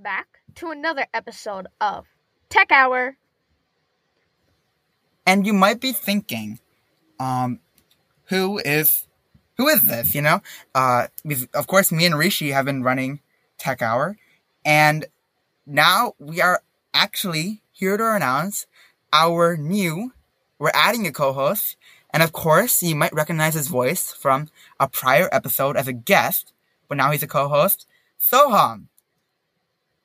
welcome back to another episode of Tech Hour. And you might be thinking, um, who is who is this? You know, uh, of course, me and Rishi have been running Tech Hour, and now we are actually here to announce our new. We're adding a co-host, and of course, you might recognize his voice from a prior episode as a guest, but now he's a co-host. Soham.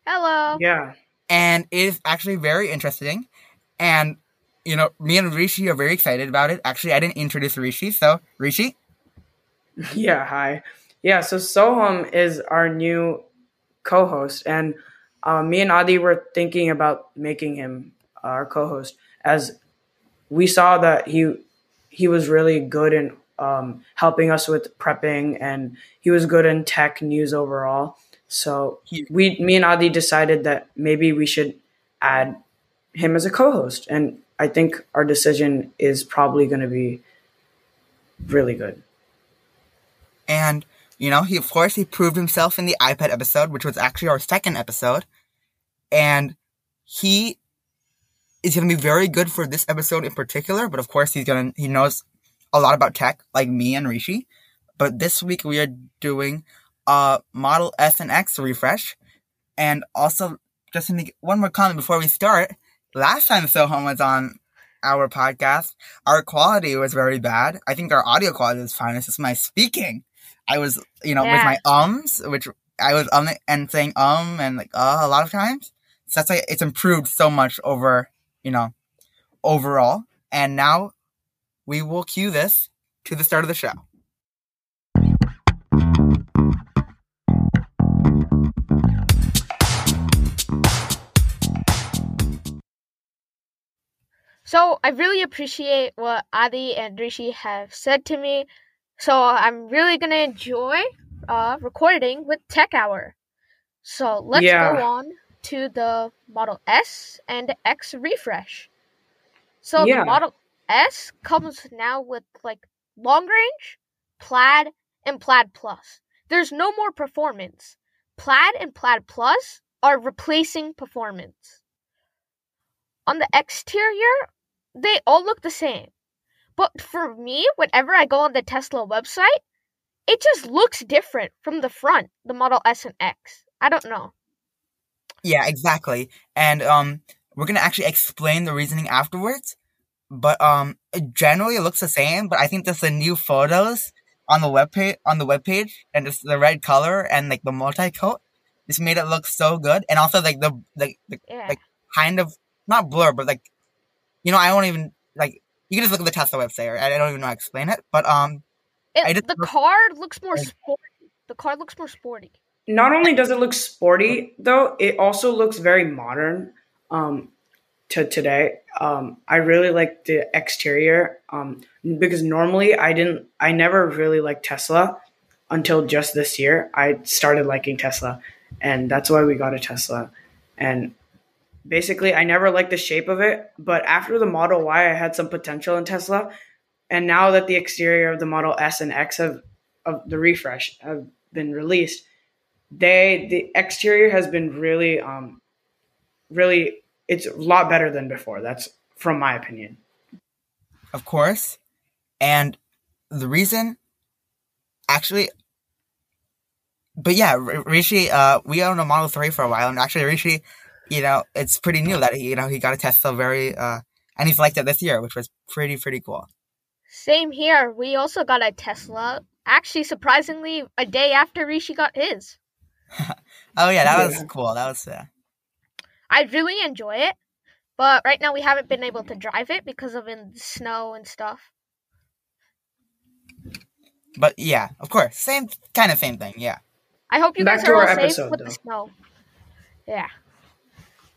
Hello. Yeah. And it is actually very interesting. And, you know, me and Rishi are very excited about it. Actually, I didn't introduce Rishi, so Rishi? Yeah, hi. Yeah, so Soham is our new co host. And uh, me and Adi were thinking about making him our co host as we saw that he he was really good in um, helping us with prepping and he was good in tech news overall. So we, me and Adi decided that maybe we should add him as a co-host, and I think our decision is probably going to be really good. And you know, he of course he proved himself in the iPad episode, which was actually our second episode, and he is going to be very good for this episode in particular. But of course, he's gonna he knows a lot about tech, like me and Rishi. But this week we are doing uh, Model S and X refresh. And also, just to make one more comment before we start, last time Soham was on our podcast, our quality was very bad. I think our audio quality is fine. It's just my speaking. I was, you know, yeah. with my ums, which I was um and saying um and like uh a lot of times. So that's why it's improved so much over, you know, overall. And now we will cue this to the start of the show. So I really appreciate what Adi and Rishi have said to me. So I'm really gonna enjoy uh, recording with Tech Hour. So let's yeah. go on to the Model S and X refresh. So yeah. the Model S comes now with like long range, plaid, and plaid plus. There's no more performance. Plaid and plaid plus are replacing performance. On the exterior, they all look the same. But for me, whenever I go on the Tesla website, it just looks different from the front, the Model S and X. I don't know. Yeah, exactly. And um we're going to actually explain the reasoning afterwards. But um generally it looks the same, but I think just the new photos on the web page on the web page and just the red color and like the multi coat just made it look so good. And also like the like the, yeah. like kind of not blur, but like you know, I don't even like. You can just look at the Tesla website. I don't even know how to explain it, but um, it, just, the car looks more sporty. The car looks more sporty. Not only does it look sporty, though, it also looks very modern. Um, to today, um, I really like the exterior. Um, because normally I didn't, I never really liked Tesla until just this year. I started liking Tesla, and that's why we got a Tesla. And basically I never liked the shape of it, but after the Model Y, I had some potential in Tesla, and now that the exterior of the Model S and X have of the refresh have been released, they the exterior has been really um really it's a lot better than before. That's from my opinion. Of course, and the reason actually but yeah, Rishi, uh, we owned a Model 3 for a while, and actually, Rishi you know, it's pretty new that he, you know, he got a Tesla very, uh, and he's liked it this year, which was pretty, pretty cool. Same here. We also got a Tesla. Actually, surprisingly, a day after Rishi got his. oh yeah, that was cool. That was yeah. I really enjoy it, but right now we haven't been able to drive it because of in snow and stuff. But yeah, of course, same kind of same thing. Yeah. I hope you Back guys are all safe episode, with though. the snow. Yeah.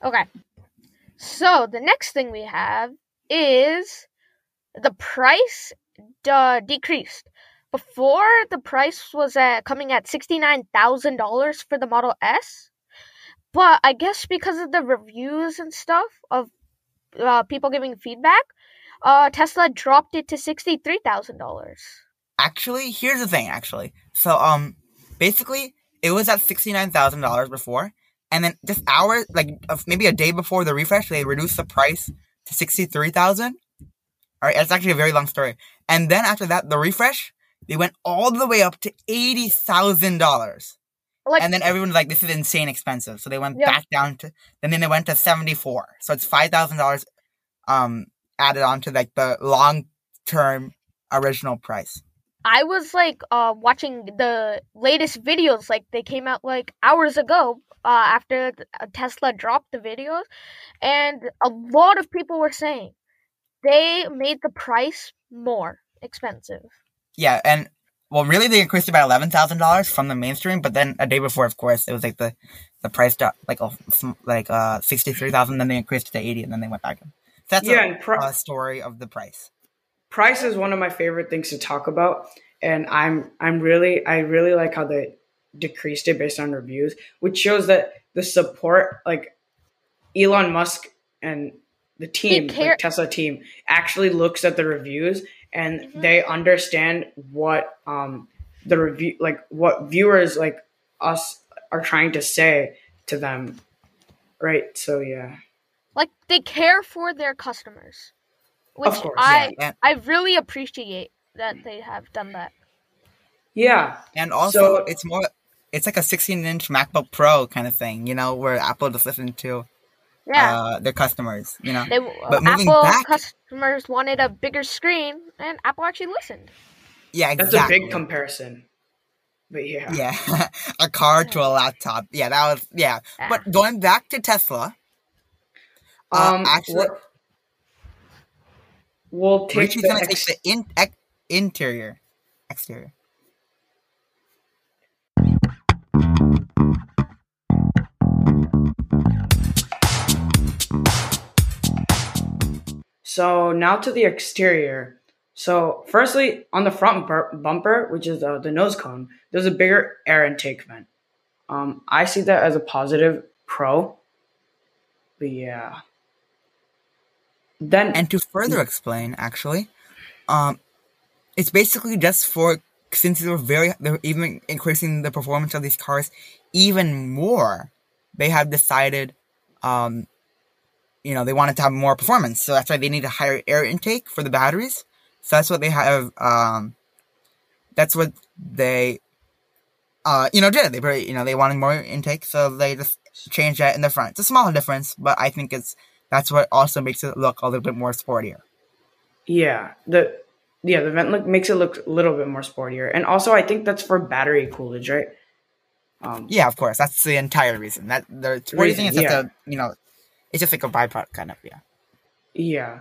Okay. So the next thing we have is the price uh, decreased. Before the price was at, coming at $69,000 for the Model S. But I guess because of the reviews and stuff of uh, people giving feedback, uh, Tesla dropped it to $63,000. Actually, here's the thing actually. So um basically it was at $69,000 before and then just hours, like maybe a day before the refresh, they reduced the price to sixty three thousand. All right, it's actually a very long story. And then after that, the refresh, they went all the way up to eighty thousand dollars. Like, and then everyone's like, "This is insane expensive." So they went yeah. back down to. Then then they went to seventy four. So it's five thousand dollars, um, added on to like the long term original price. I was like uh, watching the latest videos, like they came out like hours ago uh, after uh, Tesla dropped the videos, and a lot of people were saying they made the price more expensive. Yeah, and well, really, they increased it by eleven thousand dollars from the mainstream, but then a day before, of course, it was like the the price dropped like oh, like uh sixty three thousand, then they increased it to eighty, and then they went back. So that's yeah, a, pr- a story of the price price is one of my favorite things to talk about, and I'm I'm really I really like how they decreased it based on reviews, which shows that the support like Elon Musk and the team, like Tesla team, actually looks at the reviews and mm-hmm. they understand what um the review like what viewers like us are trying to say to them. Right? So yeah. Like they care for their customers which course, I yeah. I really appreciate that they have done that. Yeah, and also so, it's more it's like a 16 inch MacBook Pro kind of thing, you know, where Apple just listened to yeah. Uh, their customers, you know. They, but Apple back, customers wanted a bigger screen, and Apple actually listened. Yeah, exactly. That's a big comparison. But yeah, yeah, a car to a laptop. Yeah, that was yeah. yeah. But going back to Tesla, uh, um, actually, what, We'll take Rishi's the gonna ex- take the in, ex- interior, exterior. So now to the exterior. So firstly, on the front bumper, which is uh, the nose cone, there's a bigger air intake vent. Um, I see that as a positive pro. But yeah. Then and to further explain, actually, um, it's basically just for since they're very they're even increasing the performance of these cars even more. They have decided, um, you know, they wanted to have more performance, so that's why they need a higher air intake for the batteries. So that's what they have. Um, that's what they, uh, you know, did. They you know they wanted more intake, so they just changed that in the front. It's a small difference, but I think it's that's what also makes it look a little bit more sportier. Yeah, the yeah the vent look makes it look a little bit more sportier, and also I think that's for battery coolage, right? Um, yeah, of course. That's the entire reason. That the sporty thing is just yeah. a you know, it's just like a byproduct kind of. Yeah. Yeah.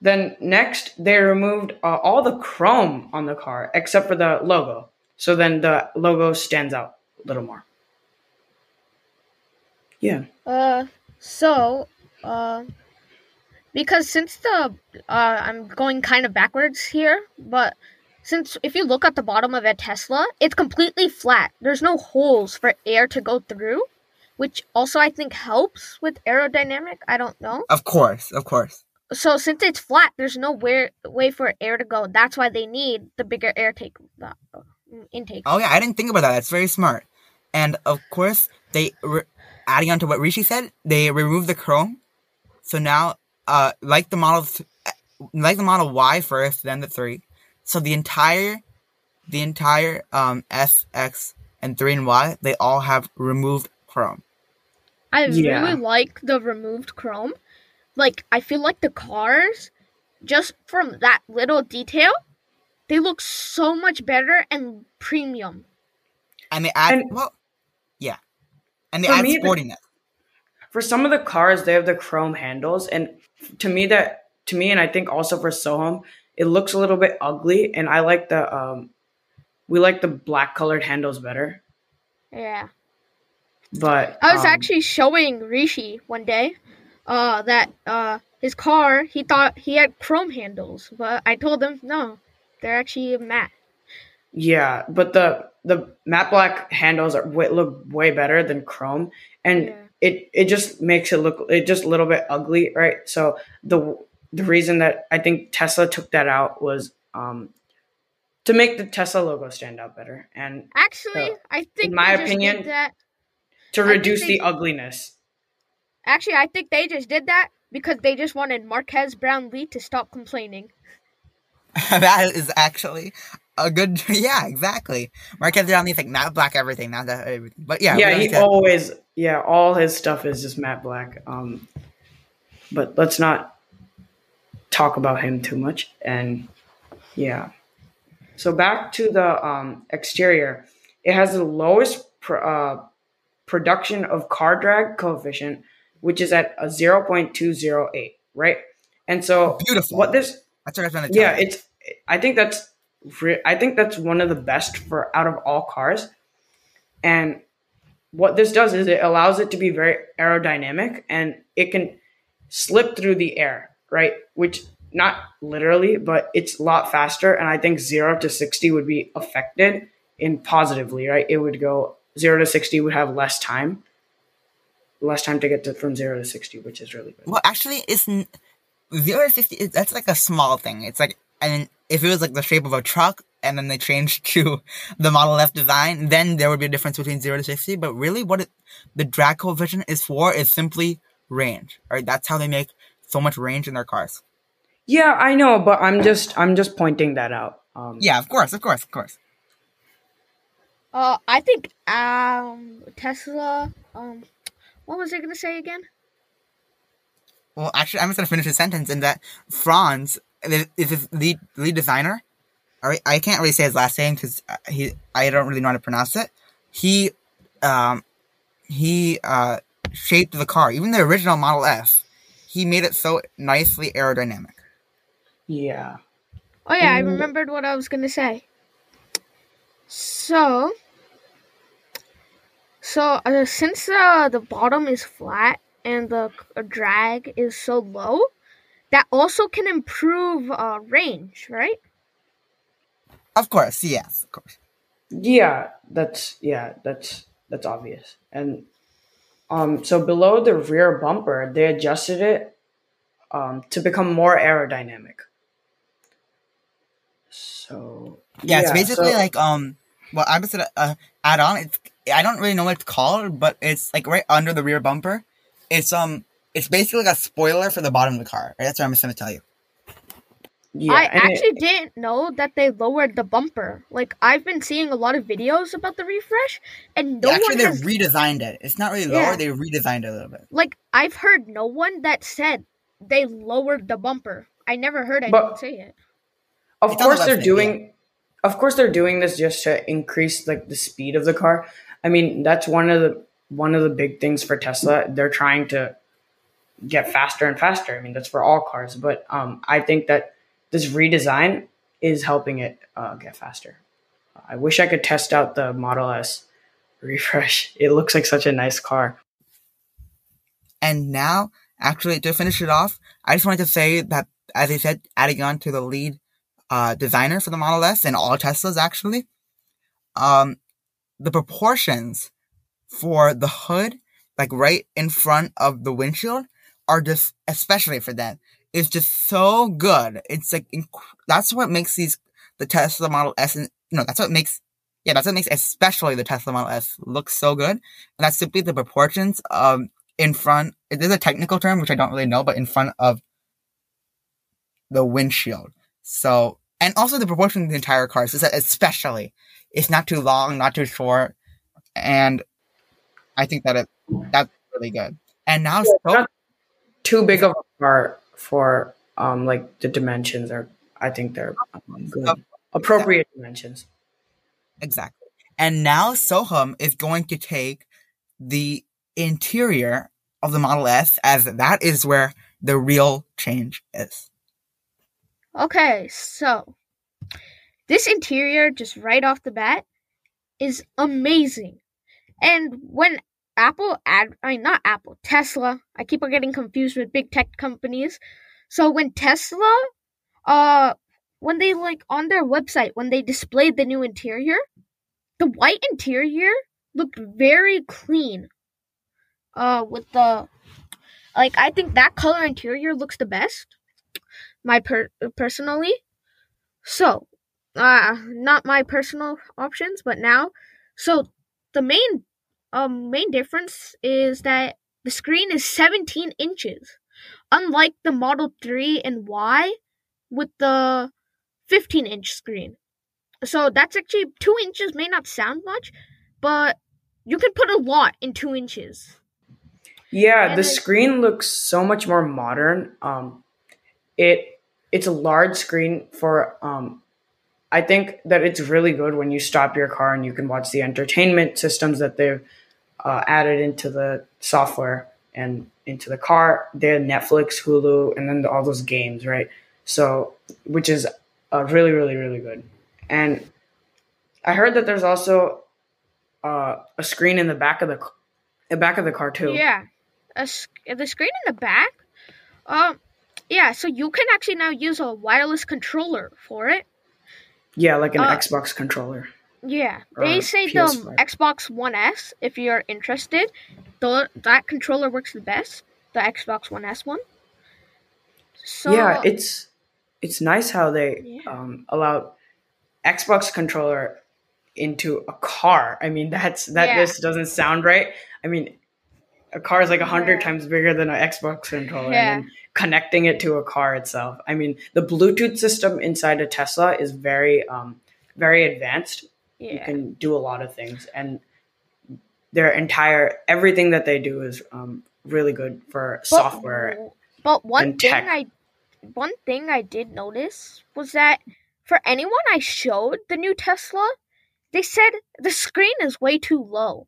Then next, they removed uh, all the chrome on the car except for the logo. So then the logo stands out a little more. Yeah. Uh, so uh, because since the uh, I'm going kind of backwards here, but since if you look at the bottom of a Tesla, it's completely flat. There's no holes for air to go through, which also I think helps with aerodynamic. I don't know. Of course, of course. So since it's flat, there's no way way for air to go. That's why they need the bigger air take uh, intake. Oh yeah, I didn't think about that. That's very smart. And of course, they re- adding on to what Rishi said, they removed the chrome so now, uh, like the model, th- like the Model Y first, then the three. So the entire, the entire um S, X, and three and Y, they all have removed Chrome. I yeah. really like the removed Chrome. Like I feel like the cars, just from that little detail, they look so much better and premium. And they add and, well, yeah, and they add me, sportiness for some of the cars they have the chrome handles and to me that to me and i think also for soham it looks a little bit ugly and i like the um we like the black colored handles better. Yeah. But i was um, actually showing rishi one day uh that uh his car he thought he had chrome handles but i told him no they're actually matte. Yeah but the the matte black handles are look way better than chrome and yeah it it just makes it look it just a little bit ugly, right? So the the reason that I think Tesla took that out was um, to make the Tesla logo stand out better. And actually, so, I think in my opinion, that to reduce they, the ugliness. Actually, I think they just did that because they just wanted Marques Brownlee to stop complaining. that is actually a good. Yeah, exactly. Marques Brownlee's like matte black everything, not that everything. But yeah, yeah, he always yeah, all his stuff is just matte black. Um, but let's not talk about him too much. And yeah, so back to the um, exterior, it has the lowest pr- uh, production of car drag coefficient, which is at a zero point two zero eight, right? And so beautiful. What this? That's what I was trying to Yeah, it's. I think that's. I think that's one of the best for out of all cars, and what this does is it allows it to be very aerodynamic and it can slip through the air, right? Which not literally, but it's a lot faster. And I think zero to 60 would be affected in positively, right? It would go zero to 60 would have less time, less time to get to from zero to 60, which is really good. Well, actually, it's zero to 60, that's like a small thing. It's like, and if it was like the shape of a truck and then they changed to the Model S design, then there would be a difference between 0 to 60. But really, what it, the drag coefficient is for is simply range. Right? That's how they make so much range in their cars. Yeah, I know, but I'm just I'm just pointing that out. Um, yeah, of course, of course, of course. Uh, I think um Tesla. Um, what was I gonna say again? Well, actually, I'm just gonna finish the sentence in that Franz is his lead lead designer. I I can't really say his last name because he I don't really know how to pronounce it. He um he uh shaped the car, even the original Model S. He made it so nicely aerodynamic. Yeah. Oh yeah, I remembered what I was gonna say. So, so uh, since uh, the bottom is flat and the uh, drag is so low, that also can improve uh, range, right? Of course, yes, of course. Yeah, that's yeah, that's that's obvious. And um, so below the rear bumper, they adjusted it um, to become more aerodynamic. So yeah, it's basically so, like um, well, I'm just gonna uh, add on. It's I don't really know what it's called, but it's like right under the rear bumper. It's um, it's basically like a spoiler for the bottom of the car. Right? That's what I'm just gonna tell you. Yeah, I actually it, didn't know that they lowered the bumper. Like I've been seeing a lot of videos about the refresh, and no actually one they has... redesigned it. It's not really lower; yeah. they redesigned it a little bit. Like I've heard no one that said they lowered the bumper. I never heard anyone but, say it. Of it's course, the they're doing. Yeah. Of course, they're doing this just to increase like the speed of the car. I mean, that's one of the one of the big things for Tesla. They're trying to get faster and faster. I mean, that's for all cars, but um, I think that this redesign is helping it uh, get faster. I wish I could test out the Model S refresh. It looks like such a nice car. And now, actually, to finish it off, I just wanted to say that, as I said, adding on to the lead uh, designer for the Model S and all Teslas, actually, um, the proportions for the hood, like right in front of the windshield, are just especially for them is just so good. It's like inc- that's what makes these the Tesla Model S and you know that's what makes yeah that's what makes especially the Tesla Model S look so good. And that's simply the proportions um in front. It is a technical term which I don't really know, but in front of the windshield. So and also the proportion of the entire car. So that especially it's not too long, not too short, and I think that it that's really good. And now yeah, so, too big of a part for um like the dimensions are I think they're um, good. appropriate dimensions. Exactly. And now Soham is going to take the interior of the Model S as that is where the real change is. Okay, so this interior just right off the bat is amazing. And when Apple ad I mean not Apple, Tesla. I keep on getting confused with big tech companies. So when Tesla uh when they like on their website when they displayed the new interior, the white interior looked very clean. Uh with the like I think that color interior looks the best. My per personally. So, uh not my personal options, but now so the main um, main difference is that the screen is 17 inches, unlike the Model 3 and Y with the 15 inch screen. So that's actually two inches may not sound much, but you can put a lot in two inches. Yeah, and the screen looks so much more modern. Um, it it's a large screen for um, I think that it's really good when you stop your car and you can watch the entertainment systems that they've uh, added into the software and into the car. They have Netflix, Hulu, and then all those games, right? So, which is uh, really, really, really good. And I heard that there's also uh, a screen in the back of the the back of the car too. Yeah, a, the screen in the back. Um, yeah, so you can actually now use a wireless controller for it. Yeah, like an uh, Xbox controller. Yeah, they say PS5. the Xbox One S. If you're interested, the that controller works the best. The Xbox One S one. So yeah, it's it's nice how they yeah. um, allow Xbox controller into a car. I mean, that's that yeah. this doesn't sound right. I mean, a car is like a hundred yeah. times bigger than an Xbox controller, yeah. and connecting it to a car itself. I mean, the Bluetooth system inside a Tesla is very, um, very advanced. Yeah. You can do a lot of things, and their entire everything that they do is um, really good for but, software. But one thing I, one thing I did notice was that for anyone I showed the new Tesla, they said the screen is way too low.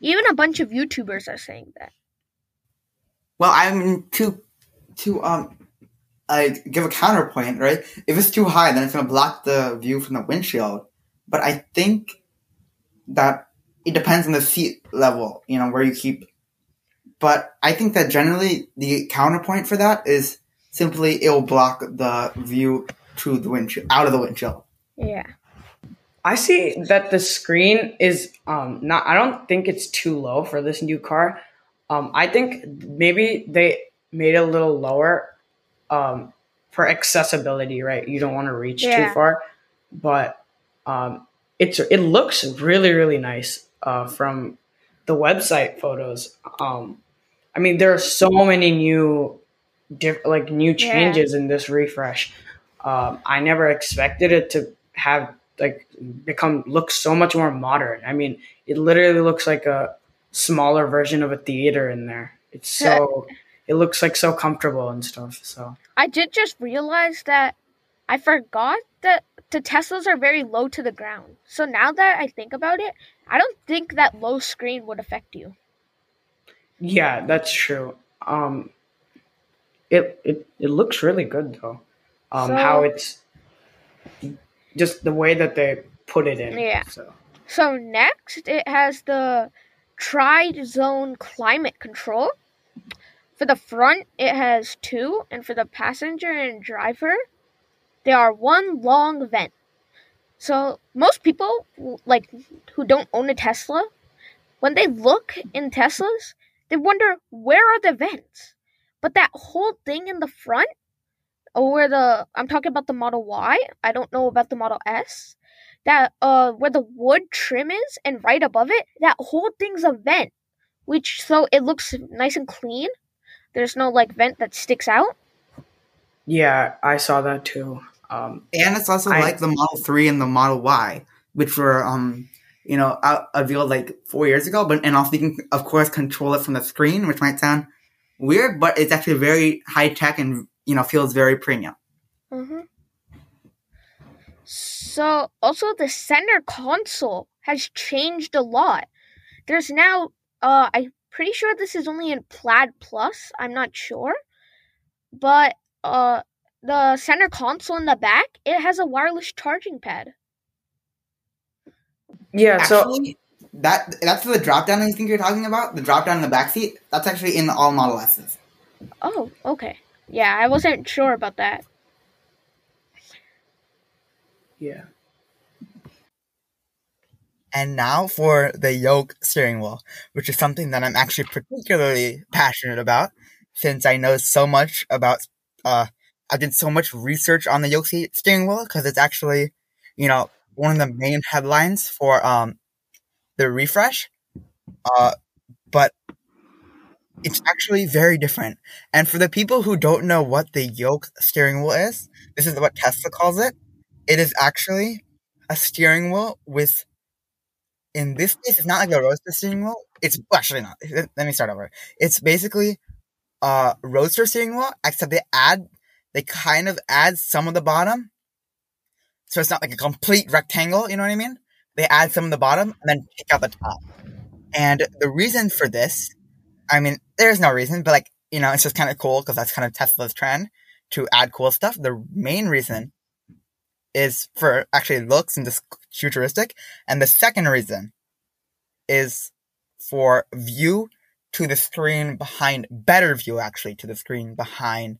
Even a bunch of YouTubers are saying that. Well, I'm to to um I give a counterpoint, right? If it's too high, then it's gonna block the view from the windshield. But I think that it depends on the seat level, you know, where you keep. But I think that generally the counterpoint for that is simply it will block the view to the windshield, out of the windshield. Yeah. I see that the screen is um not I don't think it's too low for this new car. Um I think maybe they made it a little lower um for accessibility, right? You don't want to reach yeah. too far. But um it's it looks really really nice uh from the website photos. Um I mean there are so many new diff- like new changes yeah. in this refresh. Um I never expected it to have like become look so much more modern. I mean, it literally looks like a smaller version of a theater in there. It's so it looks like so comfortable and stuff. So I did just realize that I forgot that the Teslas are very low to the ground. So now that I think about it, I don't think that low screen would affect you. Yeah, that's true. Um, it it it looks really good though. Um, so, how it's just the way that they put it in. Yeah. So, so next it has the tri-zone climate control. For the front, it has two, and for the passenger and driver, there are one long vent. So most people, like who don't own a Tesla, when they look in Teslas, they wonder where are the vents. But that whole thing in the front where the I'm talking about the Model Y. I don't know about the Model S. That uh where the wood trim is and right above it, that whole thing's a vent. Which so it looks nice and clean. There's no like vent that sticks out. Yeah, I saw that too. Um, and it's also I, like the Model 3 and the Model Y, which were um you know, unveiled like four years ago, but and also you can of course control it from the screen, which might sound weird, but it's actually very high tech and you know feels very premium. Mm-hmm. So also the center console has changed a lot. There's now uh I'm pretty sure this is only in Plaid Plus. I'm not sure, but uh the center console in the back it has a wireless charging pad. Yeah, actually, so that that's the drop down I think you're talking about. The drop down in the back seat. That's actually in all Model S's. Oh, okay. Yeah, I wasn't sure about that. Yeah. And now for the yoke steering wheel, which is something that I'm actually particularly passionate about since I know so much about, uh, I did so much research on the yoke steering wheel because it's actually, you know, one of the main headlines for, um, the refresh. Uh, but it's actually very different. And for the people who don't know what the yoke steering wheel is, this is what Tesla calls it. It is actually a steering wheel with, in this case, it's not like a roadster steering wheel. It's actually not. Let me start over. It's basically a roadster steering wheel, except they add, they kind of add some of the bottom. So it's not like a complete rectangle, you know what I mean? They add some of the bottom and then take out the top. And the reason for this, I mean, there's no reason, but like, you know, it's just kind of cool because that's kind of Tesla's trend to add cool stuff. The main reason is for actually looks and just futuristic. And the second reason is for view to the screen behind, better view actually to the screen behind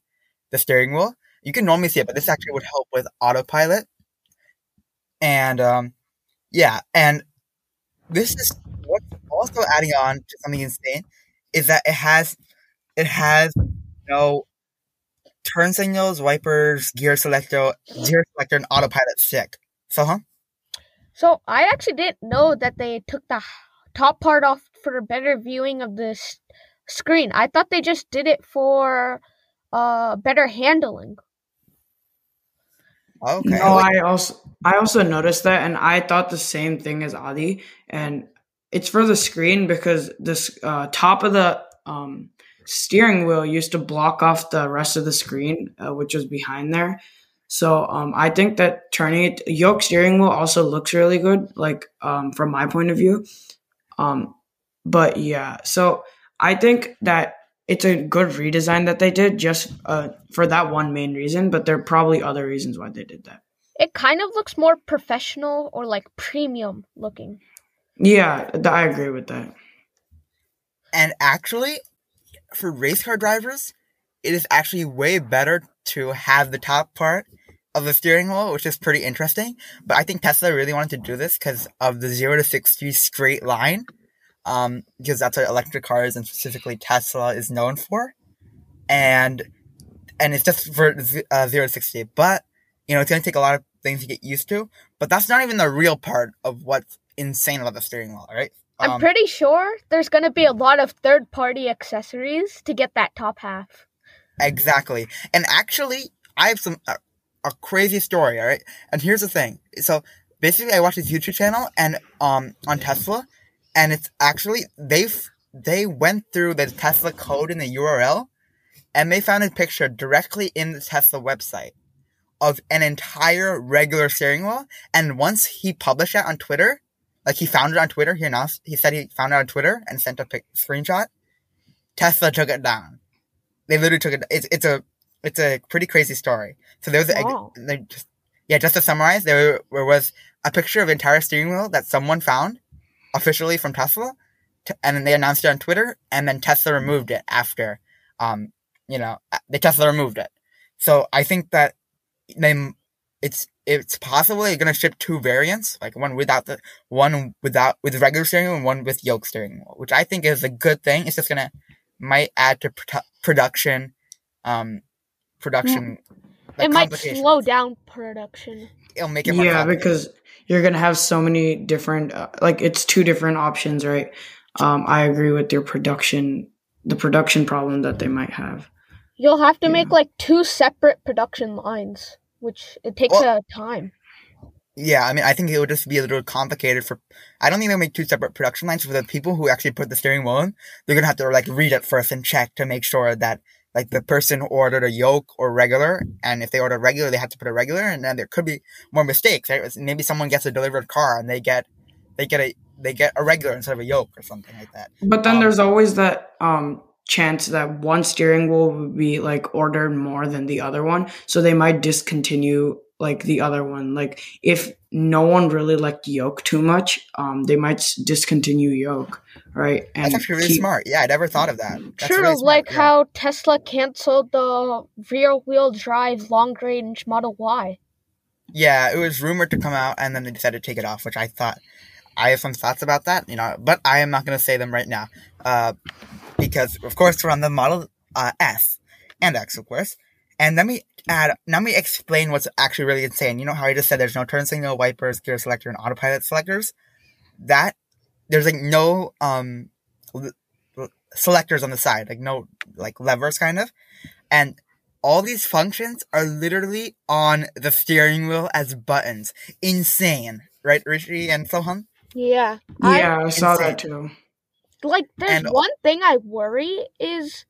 the steering wheel. You can normally see it, but this actually would help with autopilot. And, um, yeah, and this is what's also adding on to something insane is that it has, it has no turn signals, wipers, gear selector, gear selector, and autopilot stick. So, huh? So I actually didn't know that they took the top part off for better viewing of the screen. I thought they just did it for uh better handling. Okay. No, I also I also noticed that, and I thought the same thing as Adi, and it's for the screen because this uh, top of the um, steering wheel used to block off the rest of the screen, uh, which was behind there. So um, I think that turning it yoke steering wheel also looks really good, like um, from my point of view. Um, but yeah, so I think that it's a good redesign that they did just uh, for that one main reason. But there are probably other reasons why they did that. It kind of looks more professional or like premium looking. Yeah, I agree with that. And actually, for race car drivers, it is actually way better to have the top part of the steering wheel, which is pretty interesting. But I think Tesla really wanted to do this because of the zero to sixty straight line, um, because that's what electric cars and specifically Tesla is known for, and and it's just for uh, zero to sixty. But you know, it's gonna take a lot of things to get used to. But that's not even the real part of what's insane about the steering wheel, right? I'm um, pretty sure there's going to be a lot of third party accessories to get that top half. Exactly. And actually, I have some uh, a crazy story, all right? And here's the thing. So, basically I watched this YouTube channel and um on Tesla and it's actually they've they went through the Tesla code in the URL and they found a picture directly in the Tesla website of an entire regular steering wheel and once he published that on Twitter, like he found it on Twitter. He announced, he said he found it on Twitter and sent a pic, screenshot. Tesla took it down. They literally took it. It's it's a it's a pretty crazy story. So there was wow. a, just yeah, just to summarize, there, there was a picture of entire steering wheel that someone found officially from Tesla, and then they announced it on Twitter, and then Tesla removed it after, um, you know, the Tesla removed it. So I think that they it's it's possibly going to ship two variants, like one without the one without with regular steering wheel and one with yoke steering wheel, which I think is a good thing. It's just gonna might add to produ- production, um, production. Like, it might slow down production. It'll make it yeah because you're gonna have so many different uh, like it's two different options, right? Um, I agree with your production, the production problem that they might have. You'll have to yeah. make like two separate production lines which it takes well, a time. Yeah, I mean, I think it would just be a little complicated for. I don't think they'll make two separate production lines for the people who actually put the steering wheel in. They're gonna have to like read it first and check to make sure that like the person ordered a yoke or regular, and if they order regular, they have to put a regular, and then there could be more mistakes. Right? Maybe someone gets a delivered car and they get they get a they get a regular instead of a yoke or something like that. But then um, there's always that um chance that one steering wheel would be like ordered more than the other one. So they might discontinue like the other one. Like if no one really liked yoke too much um they might discontinue yoke right? And that's actually really keep- smart. Yeah i never thought of that. That's true really like yeah. how tesla canceled the rear wheel drive long range model y. Yeah it was rumored to come out and then they decided to take it off which i thought i have some thoughts about that you know but i am not going to say them right now. Uh because of course we're on the Model uh, S and X, of course. And let me add, let me explain what's actually really insane. You know how I just said there's no turn signal, wipers, gear selector, and autopilot selectors? That there's like no um selectors on the side, like no like levers kind of. And all these functions are literally on the steering wheel as buttons. Insane, right, Rishi and Soham? Yeah. Yeah, I, I saw insane. that too. Like, there's and, one thing I worry is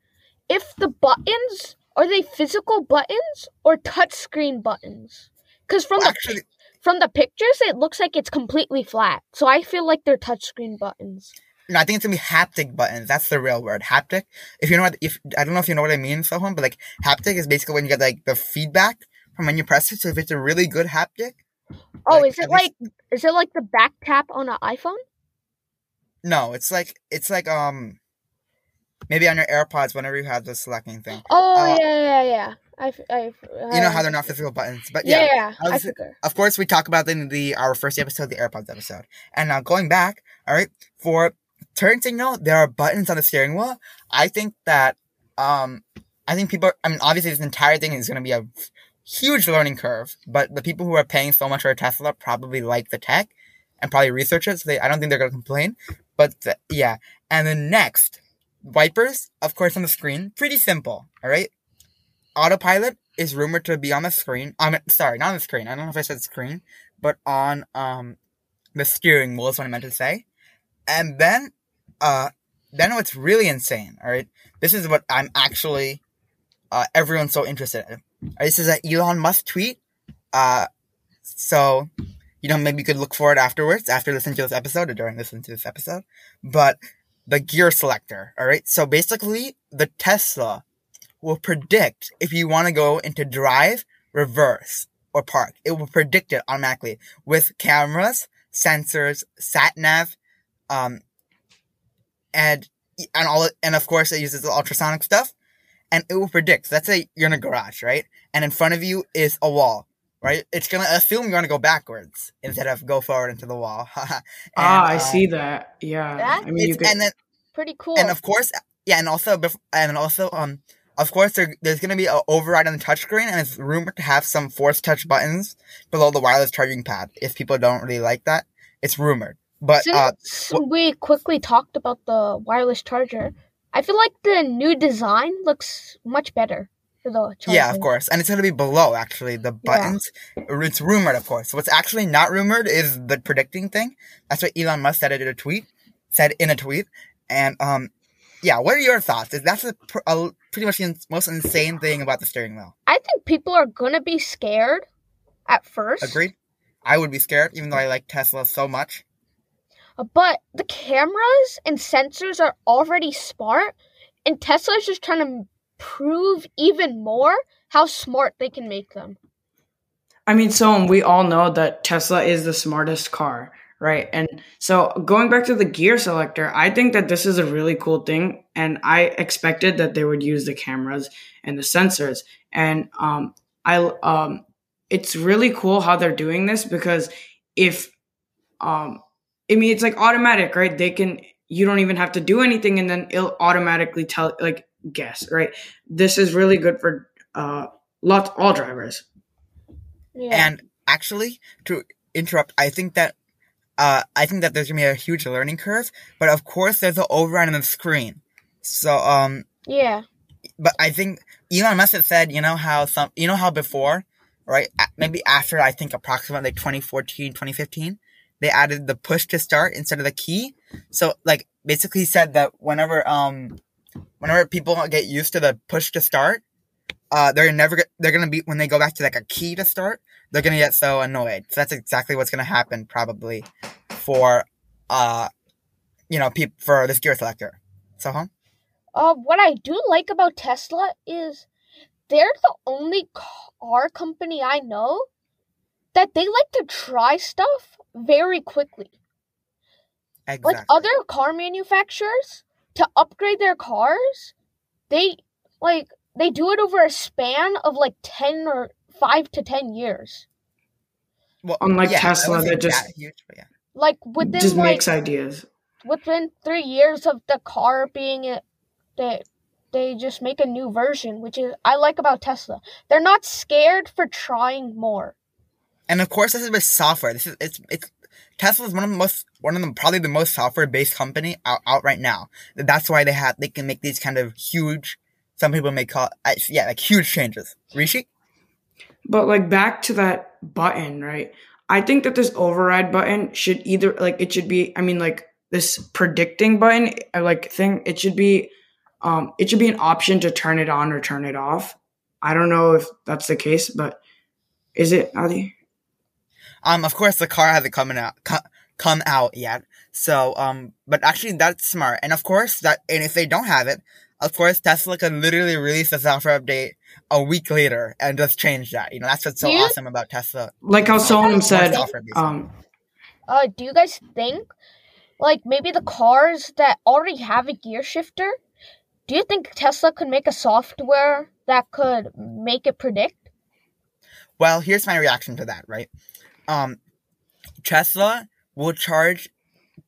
if the buttons are they physical buttons or touchscreen buttons? Because from well, the actually, from the pictures, it looks like it's completely flat. So I feel like they're touchscreen buttons. No, I think it's gonna be haptic buttons. That's the real word, haptic. If you know what, if I don't know if you know what I mean, someone, but like haptic is basically when you get like the feedback from when you press it. So if it's a really good haptic. Oh, like, is it like is it like the back tap on an iPhone? No, it's like it's like um maybe on your AirPods whenever you have the selecting thing. Oh uh, yeah, yeah, yeah. I, I, I, you know how they're not physical buttons, but yeah, yeah, yeah was, of course we talk about in the our first episode, the AirPods episode, and now going back, all right, for turn signal, there are buttons on the steering wheel. I think that, um, I think people, I mean, obviously this entire thing is going to be a huge learning curve, but the people who are paying so much for a Tesla probably like the tech and probably research it. So they, I don't think they're going to complain, but yeah. And then next, wipers, of course, on the screen, pretty simple. All right. Autopilot is rumored to be on the screen. I mean, sorry, not on the screen. I don't know if I said screen, but on, um, the steering wheel is what I meant to say. And then uh, then what's really insane, all right? This is what I'm actually, uh, everyone's so interested in. Right, this is an Elon Musk tweet. Uh, so, you know, maybe you could look for it afterwards, after listening to this episode or during listening to this episode. But the gear selector, all right? So basically, the Tesla will predict if you want to go into drive, reverse, or park. It will predict it automatically with cameras, sensors, sat nav, um, and and all and of course it uses the ultrasonic stuff and it will predict let's say you're in a garage right and in front of you is a wall right? It's gonna assume you're gonna go backwards instead of go forward into the wall. And, ah i um, see that. Yeah. That i mean you could... and then pretty cool. and of course yeah and also and also um of course there, there's going to be an override on the touchscreen and it's rumored to have some force touch buttons below the wireless charging pad if people don't really like that. It's rumored. But Since uh, we quickly talked about the wireless charger, I feel like the new design looks much better the charger. Yeah, of course, and it's gonna be below actually the buttons. Yeah. It's rumored, of course. What's actually not rumored is the predicting thing. That's what Elon Musk said in a tweet. Said in a tweet, and um, yeah. What are your thoughts? Is that's a, a pretty much the most insane thing about the steering wheel? I think people are gonna be scared at first. Agreed. I would be scared, even though I like Tesla so much. But the cameras and sensors are already smart, and Tesla's just trying to prove even more how smart they can make them. I mean, so we all know that Tesla is the smartest car, right? And so going back to the gear selector, I think that this is a really cool thing, and I expected that they would use the cameras and the sensors. And um, I um, it's really cool how they're doing this because if um, I mean, it's like automatic, right? They can, you don't even have to do anything and then it'll automatically tell, like, guess, right? This is really good for uh, lots, all drivers. Yeah. And actually, to interrupt, I think that uh, I think that there's gonna be a huge learning curve, but of course there's an override on the screen. So, um, yeah. But I think Elon Musk have said, you know how some, you know how before, right? Maybe after I think approximately 2014, 2015, they added the push to start instead of the key. So like basically said that whenever um whenever people get used to the push to start, uh they're never they're gonna be when they go back to like a key to start, they're gonna get so annoyed. So that's exactly what's gonna happen probably for uh you know people for this gear selector. So huh? Uh, what I do like about Tesla is they're the only car company I know that they like to try stuff very quickly. Exactly. Like other car manufacturers to upgrade their cars, they like they do it over a span of like 10 or 5 to 10 years. Well, unlike yeah, Tesla that just huge, yeah. like within just like, makes ideas. Within 3 years of the car being it they they just make a new version, which is I like about Tesla. They're not scared for trying more. And of course, this is with software. This is it's it's Tesla is one of the most, one of them, probably the most software based company out, out right now. That's why they have, they can make these kind of huge, some people may call, yeah, like huge changes. Rishi? But like back to that button, right? I think that this override button should either, like, it should be, I mean, like, this predicting button, uh, like, thing, it should be, um, it should be an option to turn it on or turn it off. I don't know if that's the case, but is it, Adi? Um, of course, the car hasn't come out come out yet. So, um, but actually, that's smart. And of course, that and if they don't have it, of course, Tesla can literally release a software update a week later and just change that. You know, that's what's so you, awesome about Tesla. Like how Solomon said, um, uh, do you guys think, like maybe the cars that already have a gear shifter, do you think Tesla could make a software that could make it predict? Well, here's my reaction to that, right? Um, Tesla will charge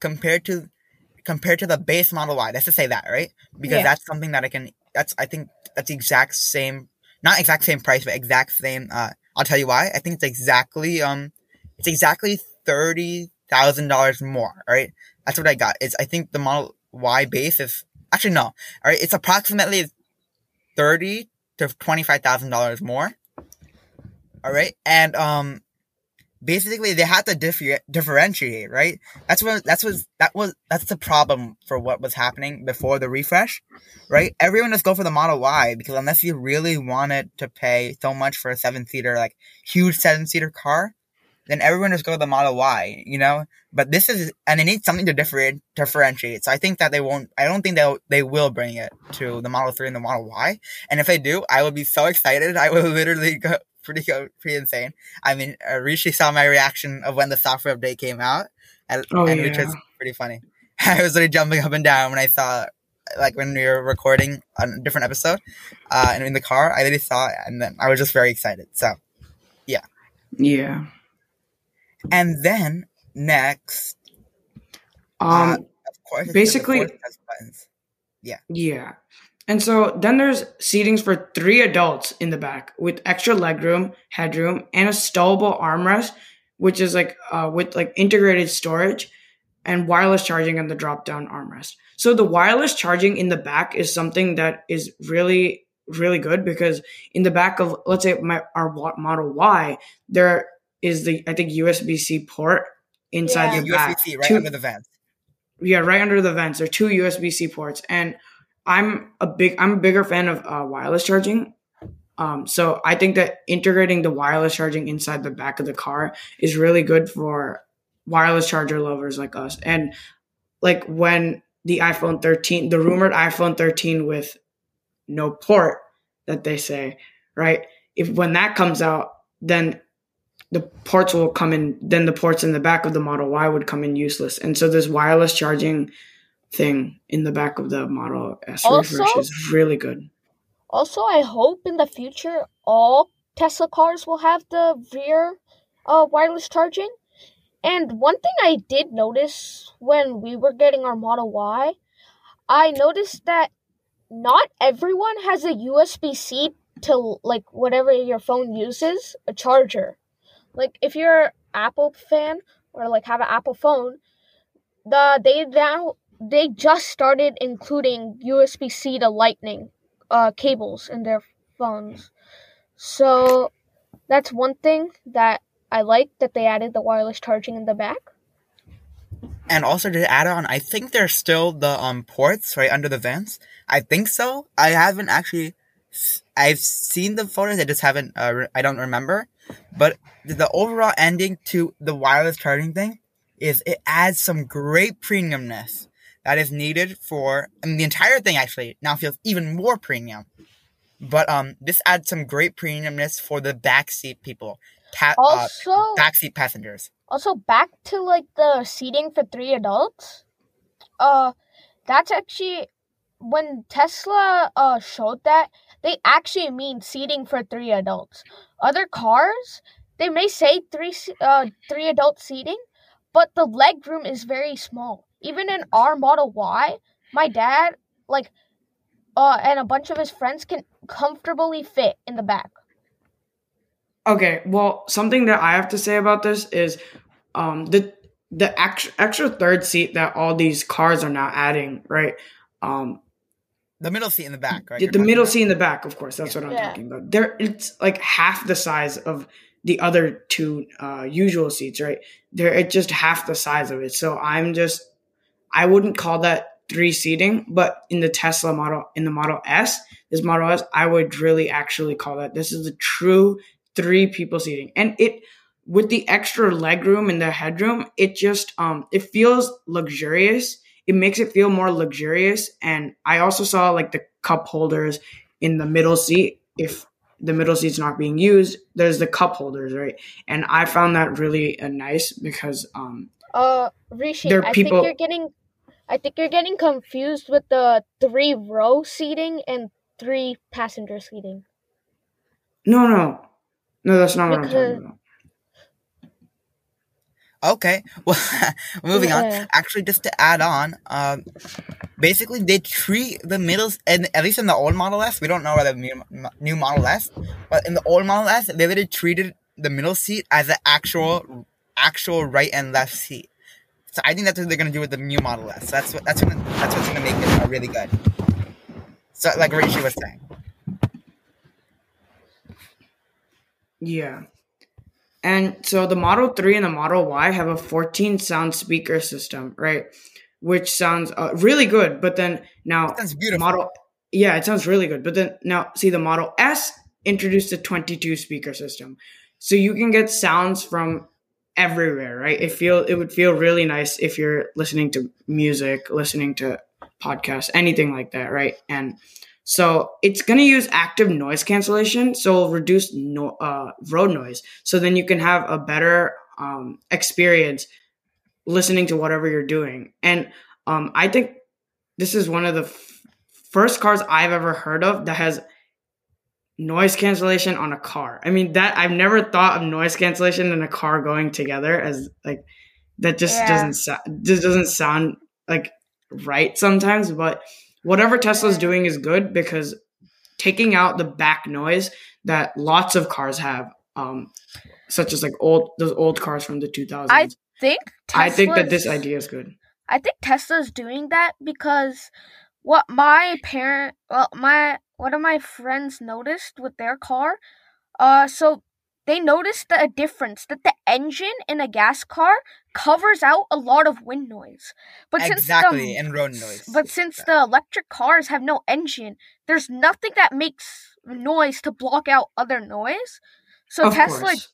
compared to compared to the base Model Y. Let's just say that, right? Because yeah. that's something that I can. That's I think that's the exact same, not exact same price, but exact same. Uh, I'll tell you why. I think it's exactly um, it's exactly thirty thousand dollars more. Right? That's what I got. It's I think the Model Y base is actually no. All right, it's approximately thirty to twenty five thousand dollars more. All right, and um, basically they had to differ- differentiate, right? That's what that's what that was that's the problem for what was happening before the refresh, right? Everyone just go for the Model Y because unless you really wanted to pay so much for a seven seater, like huge seven seater car, then everyone just go to the Model Y, you know. But this is and they need something to differentiate. Differentiate. So I think that they won't. I don't think they they will bring it to the Model Three and the Model Y. And if they do, I will be so excited. I will literally go pretty pretty insane. I mean, uh, Rishi saw my reaction of when the software update came out, and, oh, and yeah. which was pretty funny. I was really jumping up and down when I saw, like, when we were recording a different episode, uh, and in the car, I really saw it, and then I was just very excited. So, yeah, yeah. And then next, um, uh, of course, basically, yeah, yeah. And so then there's seatings for three adults in the back with extra legroom, headroom, and a stowable armrest, which is like uh, with like integrated storage and wireless charging and the drop down armrest. So the wireless charging in the back is something that is really really good because in the back of let's say my our Model Y there is the I think USB C port inside yeah. the back. USB-C right two, under the vents. Yeah, right under the vents. There are two USB C ports and I'm a big I'm a bigger fan of uh, wireless charging. Um, so I think that integrating the wireless charging inside the back of the car is really good for wireless charger lovers like us. And like when the iPhone 13, the rumored iPhone 13 with no port that they say, right? If when that comes out, then the ports will come in, then the ports in the back of the Model Y would come in useless. And so this wireless charging thing in the back of the Model S also, refresh is really good. Also, I hope in the future all Tesla cars will have the rear uh, wireless charging. And one thing I did notice when we were getting our Model Y, I noticed that not everyone has a USB C to like whatever your phone uses, a charger. Like if you're an Apple fan or like have an Apple phone, the they now they just started including USB C to Lightning uh, cables in their phones. So that's one thing that I like that they added the wireless charging in the back. And also to add on, I think there's still the um ports right under the vents. I think so. I haven't actually. I've seen the photos. I just haven't. Uh, I don't remember. But the overall ending to the wireless charging thing is it adds some great premiumness that is needed for mean, the entire thing actually now feels even more premium. But um, this adds some great premiumness for the backseat people, pa- uh, also uh, backseat passengers. Also, back to like the seating for three adults. Uh, that's actually when Tesla uh showed that they actually mean seating for three adults. Other cars they may say three uh three adult seating, but the leg room is very small even in our Model Y, my dad, like, uh, and a bunch of his friends can comfortably fit in the back. Okay, well, something that I have to say about this is, um, the the extra, extra third seat that all these cars are now adding, right? Um, the middle seat in the back, right? The, the middle about? seat in the back, of course. That's yeah. what I'm yeah. talking about. There, it's like half the size of the other two uh, usual seats, right? They're it's just half the size of it. So I'm just, I wouldn't call that three seating, but in the Tesla model, in the Model S, this Model S, I would really actually call that this is a true three people seating, and it with the extra leg room and the headroom, it just um it feels luxurious it makes it feel more luxurious. And I also saw like the cup holders in the middle seat. If the middle seat's not being used, there's the cup holders, right? And I found that really uh, nice because um uh Rishi, there are people, I think you're getting I think you're getting confused with the three row seating and three passenger seating. No, no. No, that's not because, what I'm talking about. Okay, well, moving yeah. on. Actually, just to add on, um, basically they treat the middles, and at least in the old Model S, we don't know about the new, new Model S, but in the old Model S, they literally treated the middle seat as an actual, actual right and left seat. So I think that's what they're gonna do with the new Model S. That's what that's gonna that's what's gonna make it really good. So, like Rishi was saying. Yeah. And so the Model 3 and the Model Y have a 14 sound speaker system, right? Which sounds uh, really good. But then now, sounds beautiful. Model, yeah, it sounds really good. But then now, see, the Model S introduced a 22 speaker system. So you can get sounds from everywhere, right? It feel it would feel really nice if you're listening to music, listening to podcasts, anything like that, right? And so it's going to use active noise cancellation, so reduce no, uh, road noise. So then you can have a better um, experience listening to whatever you're doing. And um, I think this is one of the f- first cars I've ever heard of that has noise cancellation on a car. I mean that I've never thought of noise cancellation and a car going together as like that just yeah. doesn't so- just doesn't sound like right sometimes, but whatever Tesla's doing is good because taking out the back noise that lots of cars have, um, such as like old those old cars from the 2000s. I think Tesla's, I think that this idea is good. I think Tesla's doing that because what my parent, well, my one of my friends noticed with their car, uh, so they noticed a difference that the engine in a gas car covers out a lot of wind noise. But exactly, since the, and road noise. But since the electric cars have no engine, there's nothing that makes noise to block out other noise. So of Tesla course.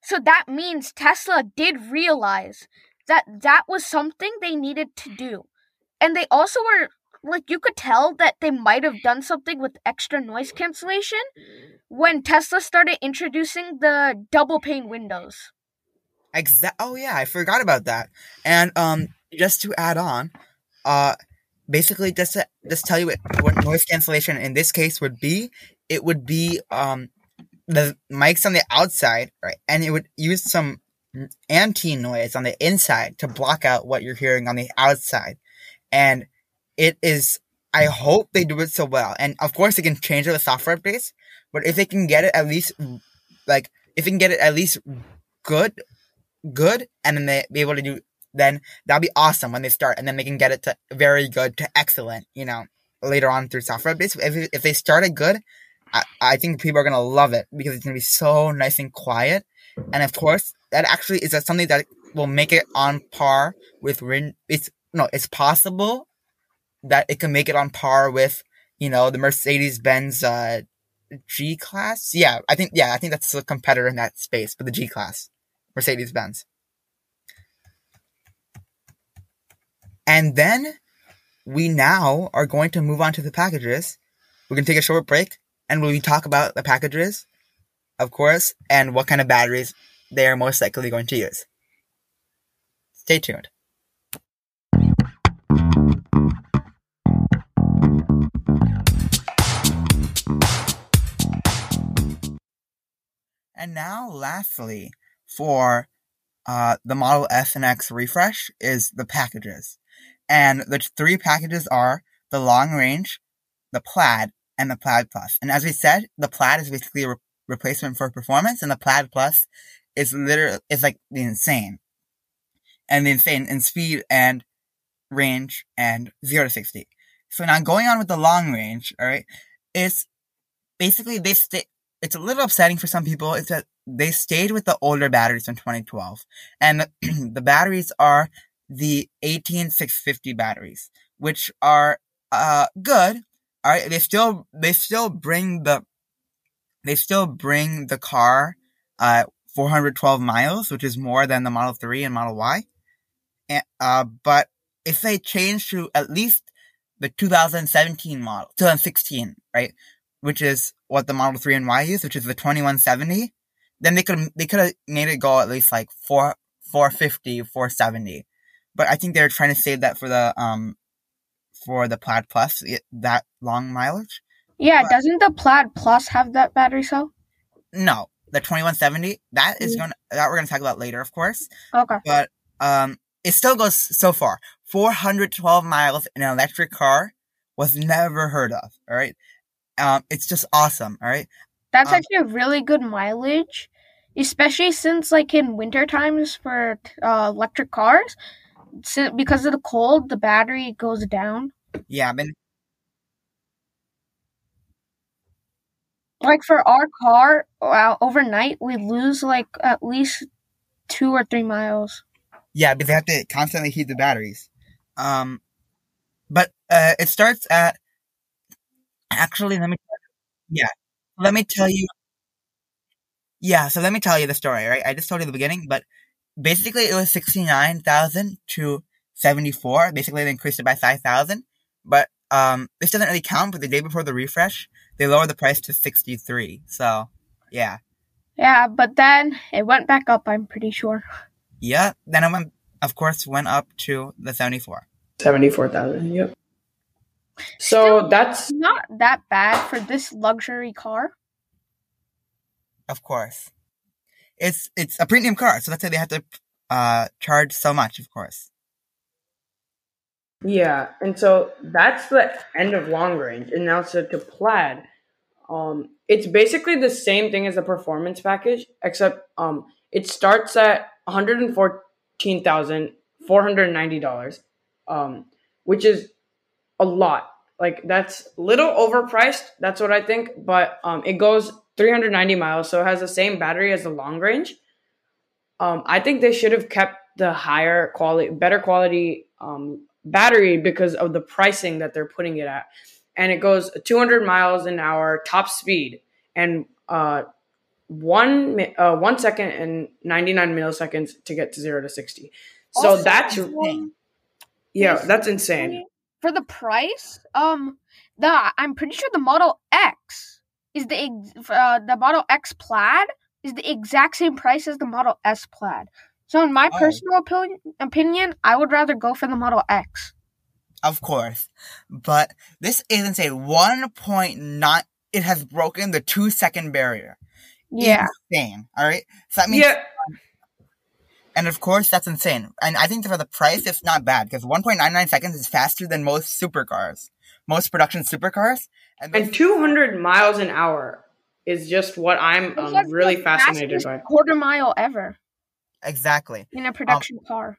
So that means Tesla did realize that that was something they needed to do. And they also were like you could tell that they might have done something with extra noise cancellation when Tesla started introducing the double pane windows. Exact. Oh yeah, I forgot about that. And um, just to add on, uh, basically just to just tell you what, what noise cancellation in this case would be. It would be um the mics on the outside, right, and it would use some anti noise on the inside to block out what you're hearing on the outside, and it is. I hope they do it so well, and of course they can change it with software updates. But if they can get it at least, like, if they can get it at least good, good, and then they be able to do, then that'll be awesome when they start, and then they can get it to very good to excellent, you know, later on through software updates. If, if they started good, I, I think people are gonna love it because it's gonna be so nice and quiet. And of course, that actually is something that will make it on par with It's no, it's possible that it can make it on par with you know the Mercedes Benz uh, G class. Yeah, I think yeah, I think that's a competitor in that space, but the G class, Mercedes Benz. And then we now are going to move on to the packages. We're gonna take a short break, and we'll talk about the packages, of course, and what kind of batteries they are most likely going to use. Stay tuned. And now, lastly, for uh, the Model S and X refresh is the packages. And the three packages are the long range, the plaid, and the plaid plus. And as we said, the plaid is basically a re- replacement for performance, and the plaid plus is literally is like the insane. and the insane in speed and range and zero to sixty. So now going on with the long range, all right, it's basically they stay. It's a little upsetting for some people. It's that they stayed with the older batteries in 2012, and the, the batteries are the 18650 batteries, which are uh good. All right, they still they still bring the they still bring the car uh 412 miles, which is more than the Model 3 and Model Y. And, uh, but if they change to at least the 2017 model, 2016, right, which is what the Model 3 and Y use, which is the 2170, then they could they could have made it go at least like four 450, 470. But I think they're trying to save that for the um for the Plaid Plus, that long mileage. Yeah, but, doesn't the Plaid Plus have that battery cell? No, the 2170. That is mm-hmm. going to that we're going to talk about later, of course. Okay. But um it still goes so far. 412 miles in an electric car was never heard of. All right. Um, it's just awesome. All right. That's um, actually a really good mileage, especially since like in winter times for uh, electric cars, so because of the cold, the battery goes down. Yeah, I mean, like for our car, uh, overnight we lose like at least two or three miles. Yeah, because they have to constantly heat the batteries. Um, but uh, it starts at actually. Let me. Yeah, let me tell you. Yeah, so let me tell you the story. Right, I just told you the beginning, but basically it was sixty nine thousand to seventy four. Basically, they increased it by five thousand. But um, this doesn't really count. But the day before the refresh, they lowered the price to sixty three. So yeah. Yeah, but then it went back up. I'm pretty sure. Yeah, then it went, of course, went up to the 74. 74,000, yep. So Still that's not that bad for this luxury car. Of course. It's it's a premium car, so that's why they have to uh, charge so much, of course. Yeah, and so that's the end of long range. And now so to plaid. Um, it's basically the same thing as the performance package, except um, it starts at $114,490, um, which is a lot. Like that's a little overpriced. That's what I think. But um, it goes 390 miles, so it has the same battery as the long range. Um, I think they should have kept the higher quality, better quality um, battery because of the pricing that they're putting it at. And it goes 200 miles an hour top speed and uh, one uh, one second and 99 milliseconds to get to zero to 60 so also, that's yeah that's insane for the price um the i'm pretty sure the model x is the uh, the model x plaid is the exact same price as the model s plaid so in my oh. personal opinion, opinion i would rather go for the model x of course but this isn't a 1.9 it has broken the two second barrier yeah. insane. All right. So that means. Yeah. And of course, that's insane. And I think for the price, it's not bad because 1.99 seconds is faster than most supercars, most production supercars. And, and 200 miles an hour is just what I'm um, really fascinated by. Quarter mile ever. Exactly. In a production um, car.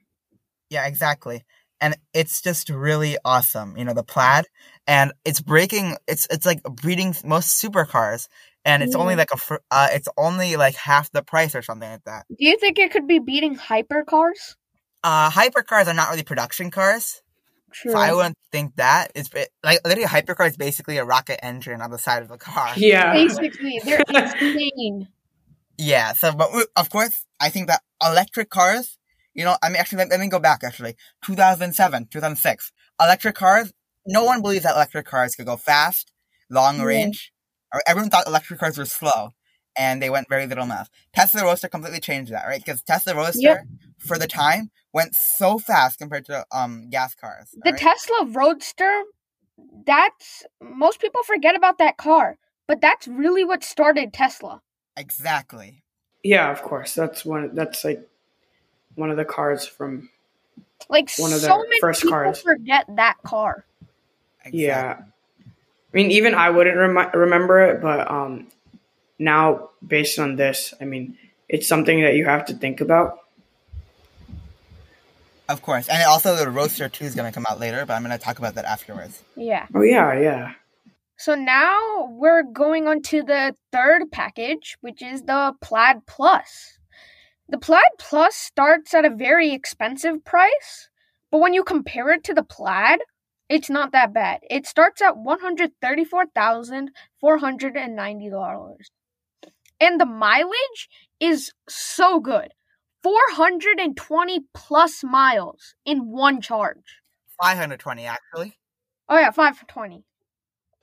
Yeah, exactly. And it's just really awesome, you know, the plaid, and it's breaking. It's it's like beating most supercars and it's mm. only like a uh, it's only like half the price or something like that. Do you think it could be beating hypercars? Uh, hypercars are not really production cars. True. So I wouldn't think that. It's like literally a hypercar is basically a rocket engine on the side of the car. Yeah, basically they're insane. Yeah. So, but of course, I think that electric cars. You know, I mean, actually, let, let me go back. Actually, 2007, 2006, electric cars. No one believes that electric cars could go fast, long range everyone thought electric cars were slow and they went very little miles. Tesla Roadster completely changed that, right? Because Tesla Roadster, yep. for the time, went so fast compared to um gas cars. The right? Tesla Roadster, that's most people forget about that car, but that's really what started Tesla. Exactly. Yeah, of course. That's one. That's like one of the cars from like one of the so first cars. Forget that car. Exactly. Yeah, I mean, even I wouldn't rem- remember it, but um, now based on this, I mean, it's something that you have to think about. Of course, and also the Roadster Two is gonna come out later, but I'm gonna talk about that afterwards. Yeah. Oh yeah, yeah. So now we're going on to the third package, which is the Plaid Plus. The Plaid Plus starts at a very expensive price, but when you compare it to the Plaid, it's not that bad. It starts at $134,490. And the mileage is so good 420 plus miles in one charge. 520, actually. Oh, yeah, 520.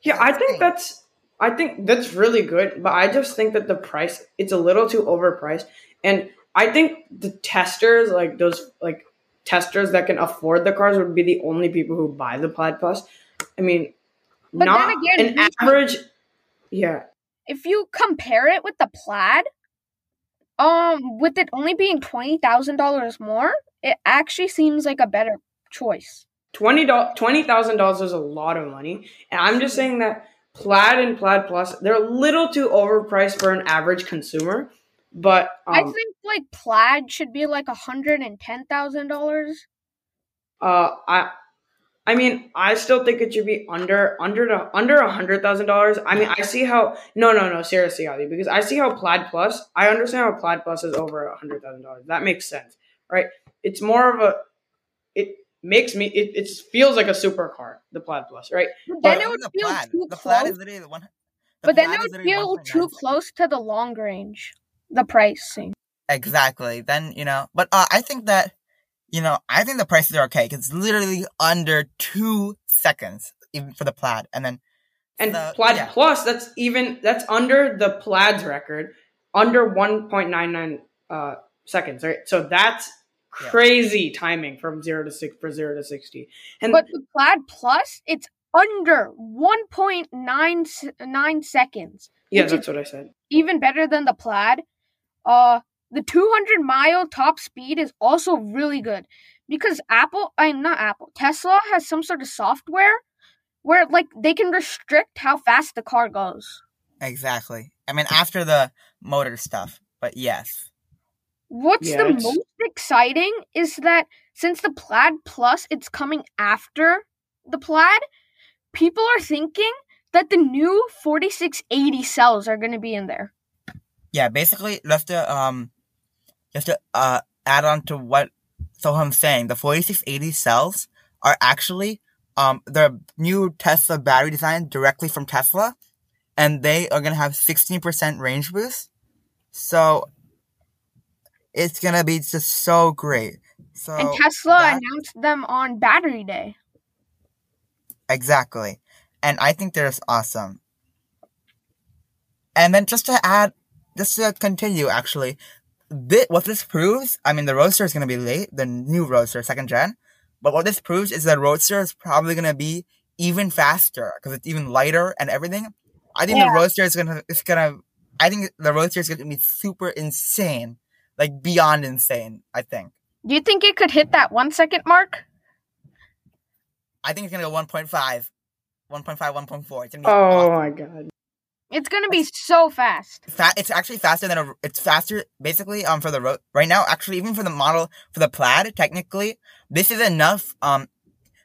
Yeah, I think that's I think that's really good, but I just think that the price it's a little too overpriced. And I think the testers, like those like testers that can afford the cars would be the only people who buy the Plaid Plus. I mean, But not then again, an average yeah. if you compare it with the plaid, um, with it only being twenty thousand dollars more, it actually seems like a better choice. Twenty thousand dollars is a lot of money, and I'm just saying that Plaid and Plaid Plus they're a little too overpriced for an average consumer. But I um, think like plaid should be like a hundred and ten thousand dollars. uh, I, I mean, I still think it should be under under the under a hundred thousand dollars. I mean, I see how no, no, no, seriously, Ali, because I see how Plaid Plus. I understand how Plaid Plus is over a hundred thousand dollars. That makes sense, right? It's more of a. It makes me. It, it feels like a supercar, the Plaid Plus, right? But But then it would the feel plaid, too the close. plaid is literally the one. the but then plaid it is would feel too close to the long range. The pricing. Exactly. Then you know, but uh, I think that you know, I think the prices are okay. 'cause It's literally under two seconds, even for the plaid, and then And the- Plaid yeah. Plus, that's even that's under the Plaid's record, under one point nine nine uh, seconds, right? So that's Yeah. crazy timing from zero to six for zero to sixty. And But the plaid plus, it's under one point nine nine seconds. yeah, that's what I said. even better than the plaid. Uh, the 200 mile top speed is also really good because Apple, I'm not Apple, Tesla has some sort of software where like they can restrict how fast the car goes. exactly. I mean, after the motor stuff, but yes, What's Yeah, the most exciting is that since the Plaid Plus it's coming after the Plaid, people are thinking that the new 4680 cells are going to be in there. Yeah. Basically, just to um, just to uh add on to what Soham's saying, the 4680 cells are actually um the new Tesla battery design directly from Tesla, and they are gonna have 16% range boost. So it's gonna be just so great. So and Tesla that- announced them on Battery Day. Exactly. And I think they're just awesome. And then just to add, just uh, to continue actually, thi- what this proves, I mean, the Roadster is going to be late, the new Roadster, second gen. But what this proves is that Roadster is probably going to be even faster because it's even lighter and everything. I think Yeah. the Roadster is going to, it's going to, I think the Roadster is going to be super insane. Like beyond insane, I think. Do you think it could hit that one second mark? I think it's going to go 1.5, 1.5, 1.4. It's going to be Oh awesome. my god. It's gonna be so fast. Fa- it's actually faster than a. It's faster, basically. Um, for the road right now, actually, even for the model for the plaid, technically, this is enough. Um,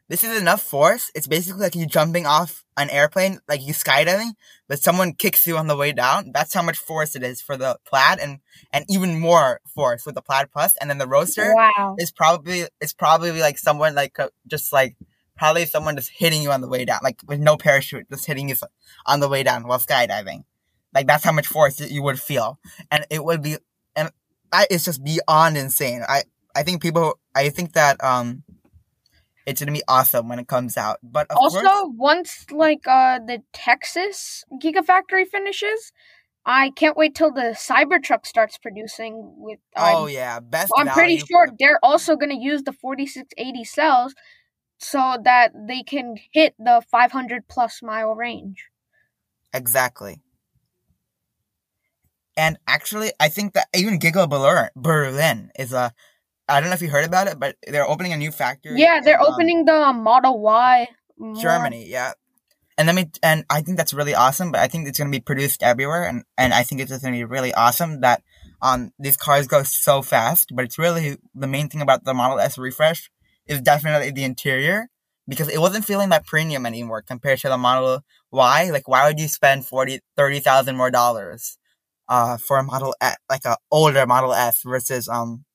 this is enough force. It's basically like you jumping off an airplane, like you skydiving, but someone kicks you on the way down. That's how much force it is for the plaid, and and even more force with the plaid plus, and then the roadster Wow. is probably it's probably like someone like uh, just like probably someone just hitting you on the way down, like with no parachute, just hitting you on the way down while skydiving. Like that's how much force that you would feel, and it would be, and is just beyond insane. I I think people, I think that um, it's gonna be awesome when it comes out. But of Also, course, once like uh the Texas Gigafactory finishes, I can't wait till the Cybertruck starts producing. With oh yeah, best. I'm pretty sure for- they're also gonna use the 4680 cells so that they can hit the 500 plus mile range. Exactly. And actually, I think that even Giga Berlin, Berlin is a. I don't know if you heard about it, but they're opening a new factory. Yeah, they're in, um, opening the Model Y. Germany. Yeah, and let me. And I think that's really awesome. But I think it's going to be produced everywhere, and and I think it's just going to be really awesome that um, these cars go so fast, but it's really the main thing about the Model S refresh is definitely the interior because it wasn't feeling that premium anymore compared to the Model Y. Like, why would you spend 40, 30,000 more dollars, uh, for a Model S, like a older Model S versus, um,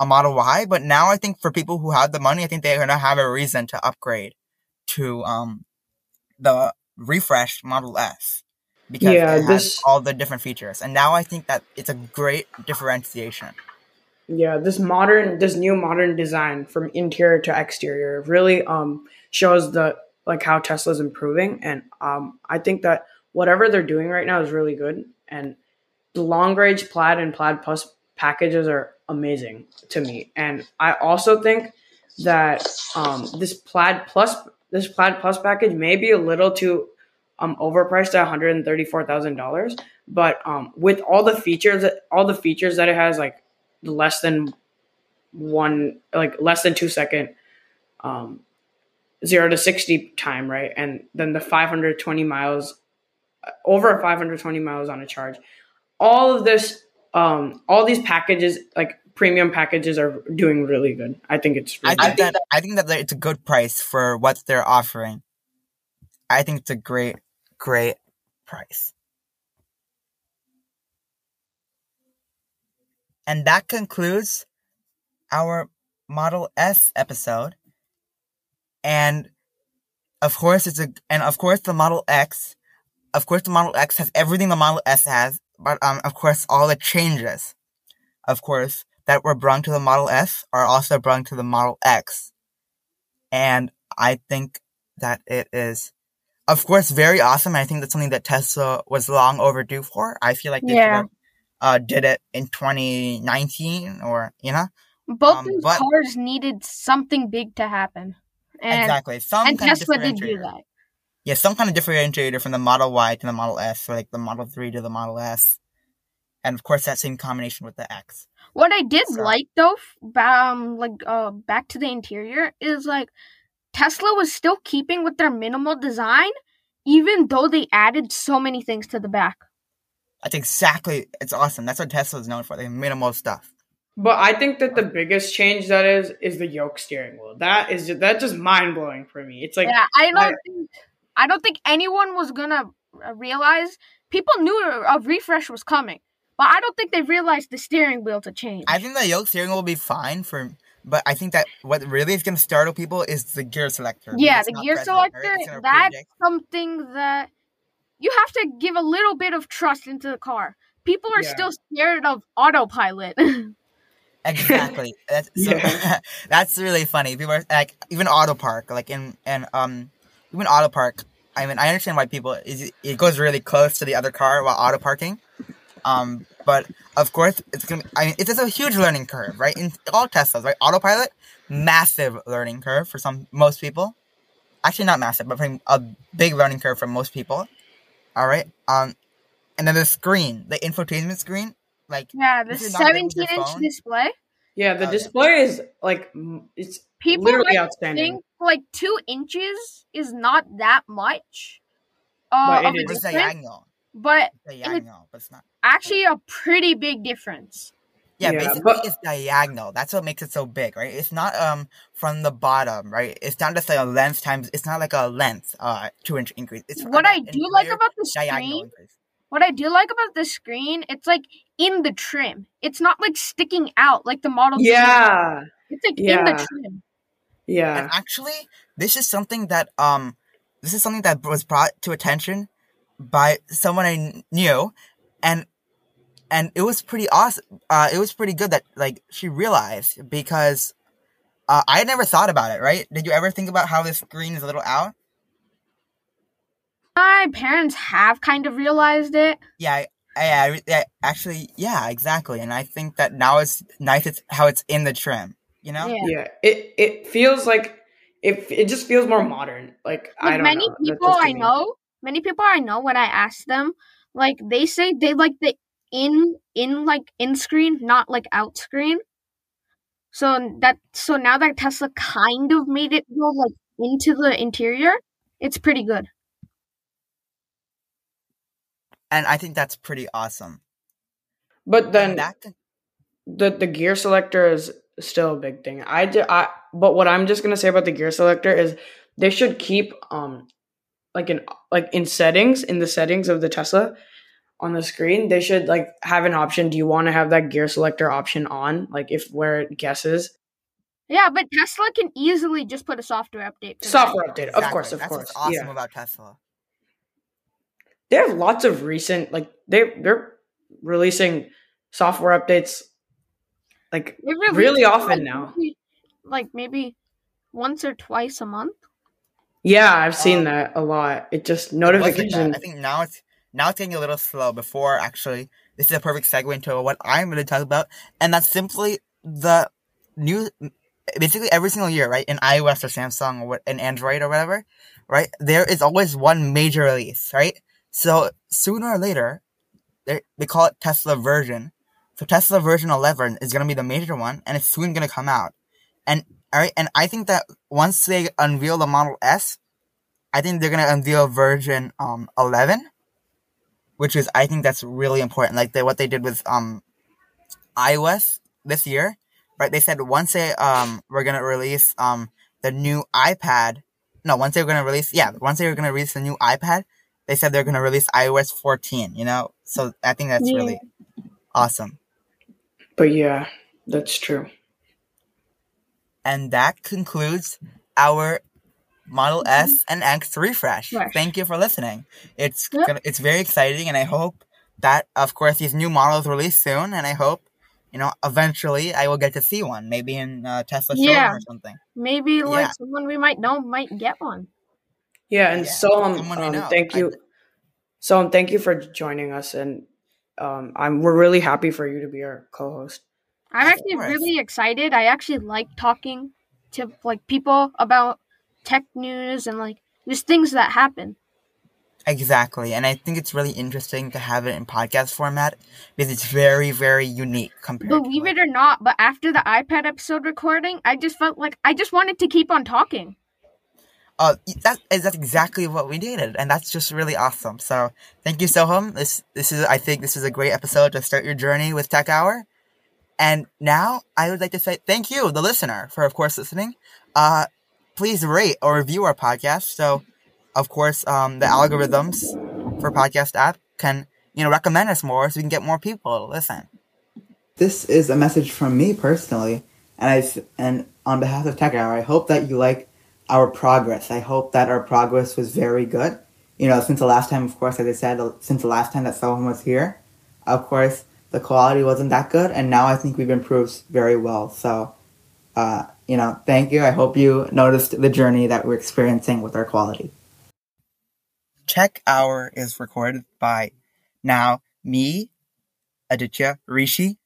a Model Y? But now I think for people who have the money, I think they're gonna have a reason to upgrade to, um, the refreshed Model S because yeah, it has this, all the different features. And now I think that it's a great differentiation. Yeah, this modern, this new modern design from interior to exterior really um shows the like how Tesla's improving, and um I think that whatever they're doing right now is really good, and the long range plaid and plaid plus packages are amazing to me, and I also think that um this plaid plus this plaid plus package may be a little too um, overpriced at one hundred and thirty four thousand dollars. But um, with all the features, all the features that it has, like less than one, like less than two second, um, zero to sixty time, right, and then the five hundred twenty miles, uh, over five hundred twenty miles on a charge. All of this, um, all these packages, like premium packages, are doing really good. I think it's. Really I think that I think that it's a good price for what they're offering. I think it's a great great price. And that concludes our Model S episode. And of course it's a and of course the Model X of course the Model X has everything the Model S has, but um of course all the changes of course that were brought to the Model S are also brought to the Model X. And I think that it is of course, very awesome. I think that's something that Tesla was long overdue for. I feel like they yeah. Uh, did it in 2019 or, you know? Both um, those but, cars needed something big to happen. And, exactly. Some and Tesla did do that. Yeah, some kind of differentiator from the Model Y to the Model S, or like the Model 3 to the Model S. And of course, that same combination with the X. What I did so. like though, um, like uh, back to the interior, is like Tesla was still keeping with their minimal design, even though they added so many things to the back. That's exactly. It's awesome. That's what Tesla is known for. They minimal stuff. But I think that the biggest change that is is the yoke steering wheel. That is just, that's just mind blowing for me. It's like yeah, I don't I, think I don't think anyone was gonna realize. People knew a refresh was coming, but I don't think they realized the steering wheel to change. I think the yoke steering wheel will be fine for but I think that what really is going to startle people is the gear selector. Yeah, the gear selector. That's predict. something that you have to give a little bit of trust into the car. People are yeah. still scared of autopilot. exactly. That's so, yeah. that's really funny. People are like even auto park, like in and um even auto park. I mean, I understand why people is it goes really close to the other car while auto parking. Um, but of course, it's gonna. I mean, it's just a huge learning curve, right? In all Teslas, right? Autopilot, massive learning curve for some most people. Actually, not massive, but a big learning curve for most people. All right. Um, and then the screen, the infotainment screen, like yeah, the seventeen inch display. Yeah, the uh, display is like it's people literally outstanding. Think like two inches is not that much. Uh, but it is diagonal. But diagonal, but it's not actually a pretty big difference. Yeah, yeah basically but, it's diagonal. That's what makes it so big, right? It's not um from the bottom, right? It's not just like a length times. It's not like a length uh two inch increase. It's what I do like about the screen. Increase. What I do like about the screen, it's like in the trim. It's not like sticking out like the model. Yeah, it's like yeah. in the trim. Yeah, and actually, this is something that um, this is something that was brought to attention by someone I knew, and and it was pretty awesome. Uh, it was pretty good that like she realized because uh, I had never thought about it. Right? Did you ever think about how this green is a little out? My parents have kind of realized it. Yeah, I, I, actually, yeah, exactly. And I think that now it's nice. It's how it's in the trim. You know? Yeah. yeah it it feels like it. It just feels more modern. Like, like I don't many know. people I know, many people I know when I ask them, like they say they like the in in like in screen, not like out screen. So that so now that Tesla kind of made it go like into the interior, it's pretty good. And I think that's pretty awesome. But then that the the gear selector is still a big thing. I, do, I but what I'm just gonna say about the gear selector is they should keep um like in like in settings in the settings of the Tesla on the screen they should like have an option. Do you want to have that gear selector option on? Like if where it guesses? Yeah but tesla can easily just put a software update software that. update exactly. of course of That's course. awesome yeah. about tesla. They have lots of recent like they they're releasing software updates like really often like, now. maybe, like maybe once or twice a month? Yeah i've seen um, that a lot. It just notification i think now it's now it's getting a little slow before actually this is a perfect segue into what I'm going to talk about, and that's simply the new, basically every single year, right, in iOS or Samsung or what, in Android or whatever, right, there is always one major release, right? So sooner or later, they call it Tesla version. So Tesla version 11 is going to be the major one, and it's soon going to come out. And all right, and I think that once they unveil the Model S, I think they're going to unveil version um 11 which is I think that's really important. Like they, what they did with um iOS this year, right? They said once they um were gonna release um the new iPad. No, once they were gonna release yeah, once they were gonna release the new iPad, they said they're gonna release iOS 14. You know, so I think that's yeah. really awesome. But yeah, that's true. And that concludes our Model mm-hmm. S and X refresh. refresh. Thank you for listening. It's yep. gonna, it's very exciting, and I hope that, of course, these new models release soon, and I hope, you know, eventually I will get to see one, maybe in uh, Tesla showroom yeah. or something. Maybe like yeah. someone we might know might get one. Yeah, and yeah. so um, um thank you, I, so um, thank you for joining us, and um, I'm we're really happy for you to be our co-host. I'm actually really excited. I actually like talking to like people about tech news and like just things that happen. Exactly. And I think it's really interesting to have it in podcast format because it's very, very unique compared Believe it or not, but after the iPad episode recording, I just felt like I just wanted to keep on talking. Uh, that is that's exactly what we needed, and that's just really awesome. So thank you, Soham. This this is I think this is a great episode to start your journey with Tech Hour. And now I would like to say thank you, the listener, for of course listening. Uh, please rate or review our podcast. So, of course, um, the algorithms for podcast app can you know recommend us more, so we can get more people to listen. This is a message from me personally, and I and on behalf of Tech Hour, I hope that you like our progress. I hope that our progress was very good. You know, since the last time, of course, as I said, since the last time that someone was here, of course, the quality wasn't that good, and now I think we've improved very well. So, uh, you know, thank you. I hope you noticed the journey that we're experiencing with our quality. Tech Hour is recorded by now me, Aditya, Rishi,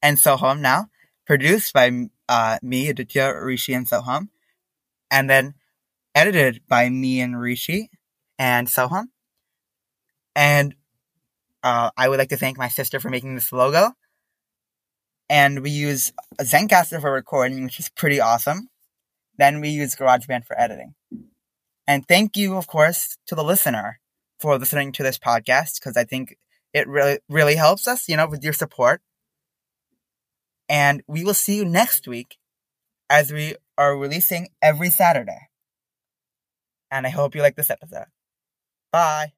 and Soham now. Produced by uh, me, Aditya, Rishi, and Soham. And then edited by me and Rishi and Soham. And uh, I would like to thank my sister for making this logo and we use Zencastr for recording, which is pretty awesome. Then we use GarageBand for editing. And thank you, of course, to the listener for listening to this podcast because I think it really, really helps us, you know, with your support. And we will see you next week as we are releasing every Saturday. And I hope you like this episode. Bye.